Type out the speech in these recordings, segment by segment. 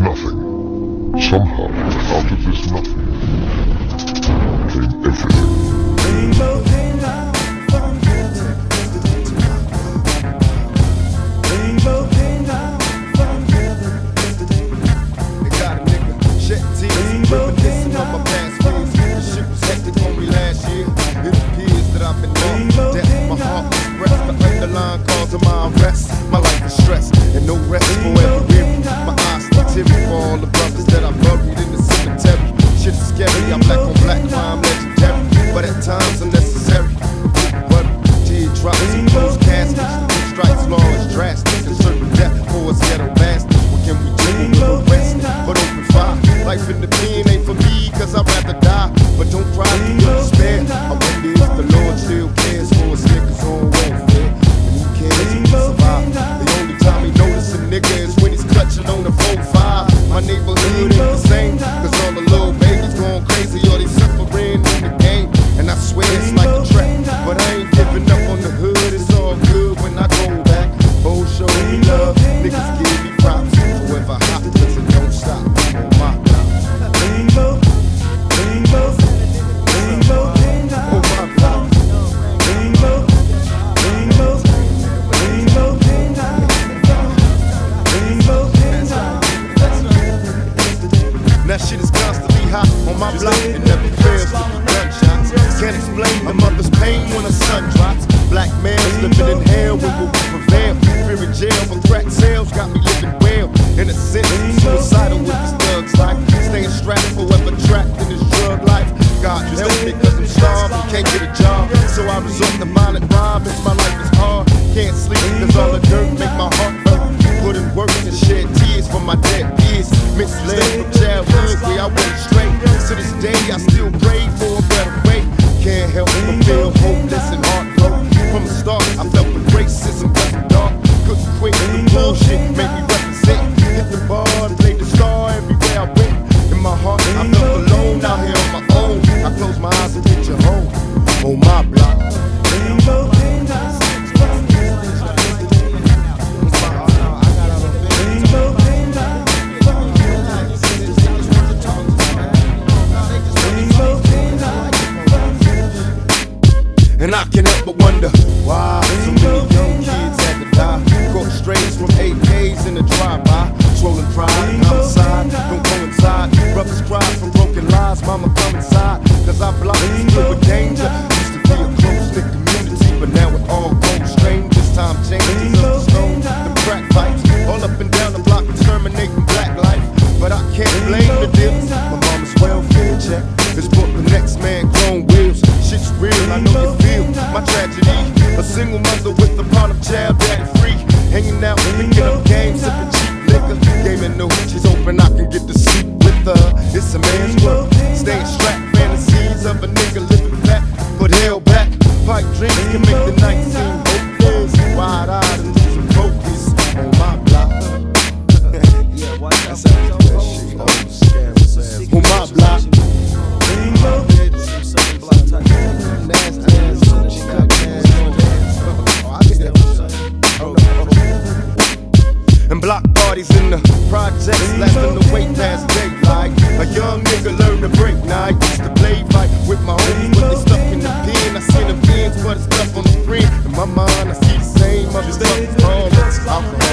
nothing. Somehow, out of this nothing, came everything. Rainbow came down from heaven. Rainbow came down from heaven yesterday. It got tears, reminiscing on my past. Shit was hectic me last year. It appears that I've been my heart was. The underlying cause of my. My life is stressed and no rest for every cemetery for all the brothers that I buried in the cemetery. Shit is scary, I'm black on black crime legendary, but at times unnecessary. But teardrops, close caskets, two strikes law is drastic, and certain death for us ghetto bastards. What can we do? We're arrested, but open fire, life in the pen. Cause all the dirt make my heart hurt. Put in work and shed tears for my dead kids. Misled from childhood where I went straight. To this day, I still pray for a better way. Can't help but feel hope. and I no she's open, I can get to sleep with her. It's a man's world. Stay strapped, fantasies of a nigga living fat, but hell, back. Pipe dreams can make the night seem projects left him to wait past daylight. A young nigga learned to break night. Used to play fight with my homies, but they stuck in the pen. I see the pins, but it's stuff on the screen. In my mind, I see the same motherfuckers all alcohol.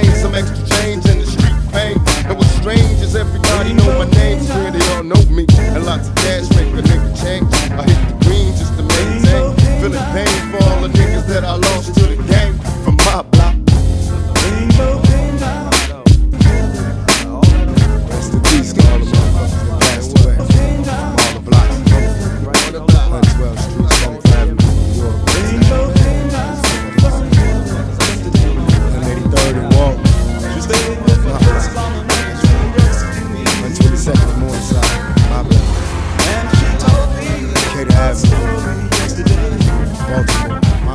change, some extra change in the street pain. It was strange as everybody know my name, swear they all know me. And lots of cash make a nigga change. I Baltimore, my.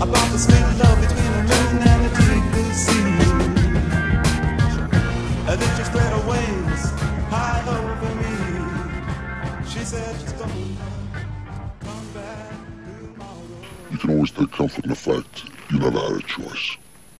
About love between a moon and a deep blue sea. And spread her wings high over me. She said back tomorrow. You can always take comfort in the fact you never had a choice.